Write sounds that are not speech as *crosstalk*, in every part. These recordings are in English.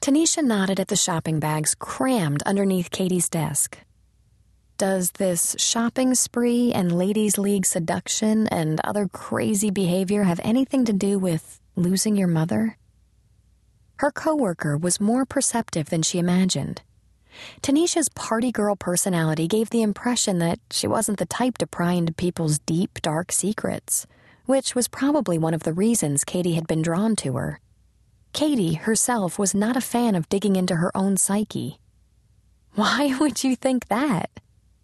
Tanisha nodded at the shopping bags crammed underneath Katie's desk. Does this shopping spree and ladies' league seduction and other crazy behavior have anything to do with losing your mother? Her coworker was more perceptive than she imagined. Tanisha's party girl personality gave the impression that she wasn't the type to pry into people's deep, dark secrets, which was probably one of the reasons Katie had been drawn to her. Katie herself was not a fan of digging into her own psyche. Why *laughs* would you think that?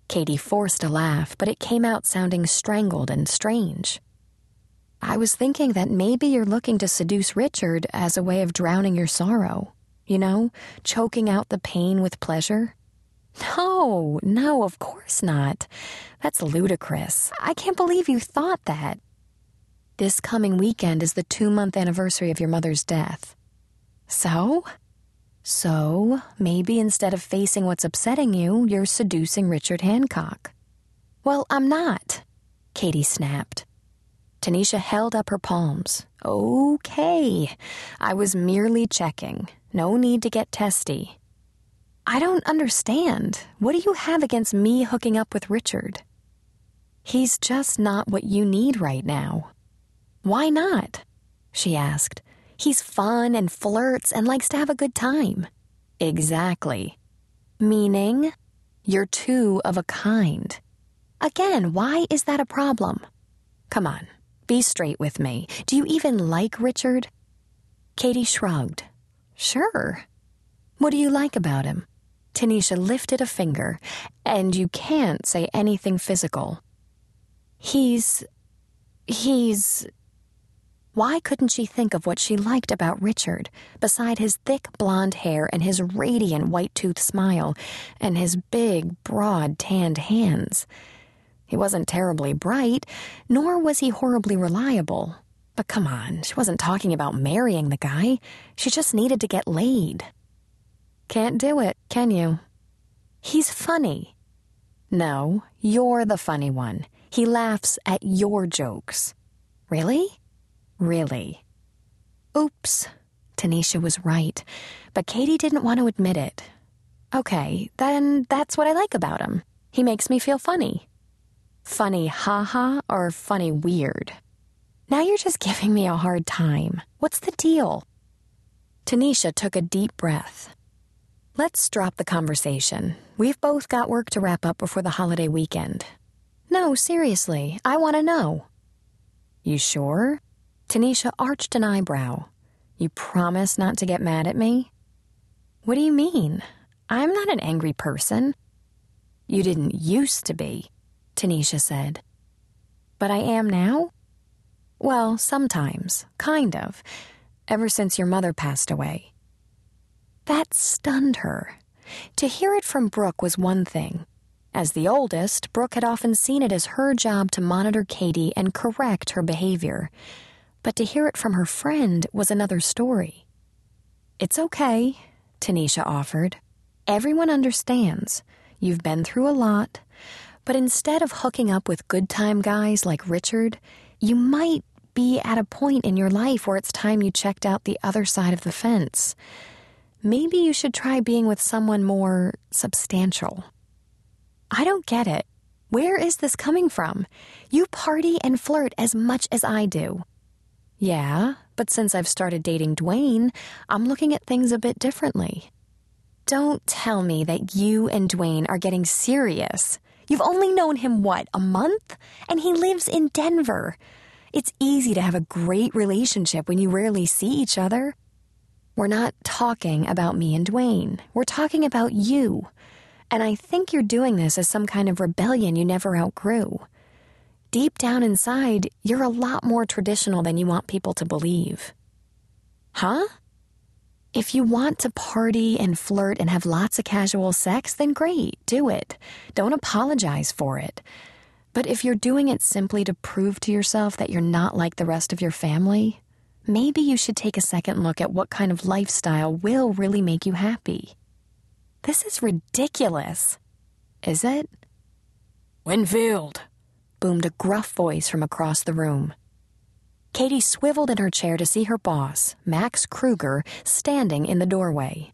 Katie forced a laugh, but it came out sounding strangled and strange. I was thinking that maybe you're looking to seduce Richard as a way of drowning your sorrow. You know, choking out the pain with pleasure. No, no, of course not. That's ludicrous. I can't believe you thought that. This coming weekend is the two month anniversary of your mother's death. So? So, maybe instead of facing what's upsetting you, you're seducing Richard Hancock. Well, I'm not, Katie snapped. Tanisha held up her palms. Okay, I was merely checking. No need to get testy. I don't understand. What do you have against me hooking up with Richard? He's just not what you need right now. Why not? She asked. He's fun and flirts and likes to have a good time. Exactly. Meaning, you're two of a kind. Again, why is that a problem? Come on, be straight with me. Do you even like Richard? Katie shrugged. Sure. What do you like about him? Tanisha lifted a finger, and you can't say anything physical. He's. he's. Why couldn't she think of what she liked about Richard, beside his thick blonde hair and his radiant white toothed smile, and his big, broad, tanned hands? He wasn't terribly bright, nor was he horribly reliable. But come on, she wasn't talking about marrying the guy. She just needed to get laid. Can't do it, can you? He's funny. No, you're the funny one. He laughs at your jokes. Really? Really. Oops. Tanisha was right, but Katie didn't want to admit it. Okay, then that's what I like about him. He makes me feel funny. Funny haha or funny weird? Now you're just *laughs* giving me a hard time. What's the deal? Tanisha took a deep breath. Let's drop the conversation. We've both got work to wrap up before the holiday weekend. No, seriously, I want to know. You sure? Tanisha arched an eyebrow. You promise not to get mad at me? What do you mean? I'm not an angry person. You didn't used to be, Tanisha said. But I am now? Well, sometimes, kind of, ever since your mother passed away. That stunned her. To hear it from Brooke was one thing. As the oldest, Brooke had often seen it as her job to monitor Katie and correct her behavior but to hear it from her friend was another story. It's okay, Tanisha offered. Everyone understands. You've been through a lot. But instead of hooking up with good time guys like Richard, you might be at a point in your life where it's time you checked out the other side of the fence. Maybe you should try being with someone more substantial. I don't get it. Where is this coming from? You party and flirt as much as I do. Yeah, but since I've started dating Dwayne, I'm looking at things a bit differently. Don't tell me that you and Dwayne are getting serious. You've only known him, what, a month? And he lives in Denver. It's easy to have a great relationship when you rarely see each other. We're not talking about me and Dwayne. We're talking about you. And I think you're doing this as some kind of rebellion you never outgrew deep down inside, you're a lot more traditional than you want people to believe. Huh? If you want to party and flirt and have lots of casual sex, then great, do it. Don't apologize for it. But if you're doing it simply to prove to yourself that you're not like the rest of your family, maybe you should take a second look at what kind of lifestyle will really make you happy. This is ridiculous. Is it? Winfield, boomed a gruff voice from across the room. Katie swiveled in her chair to see her boss, Max Kruger, standing in the doorway.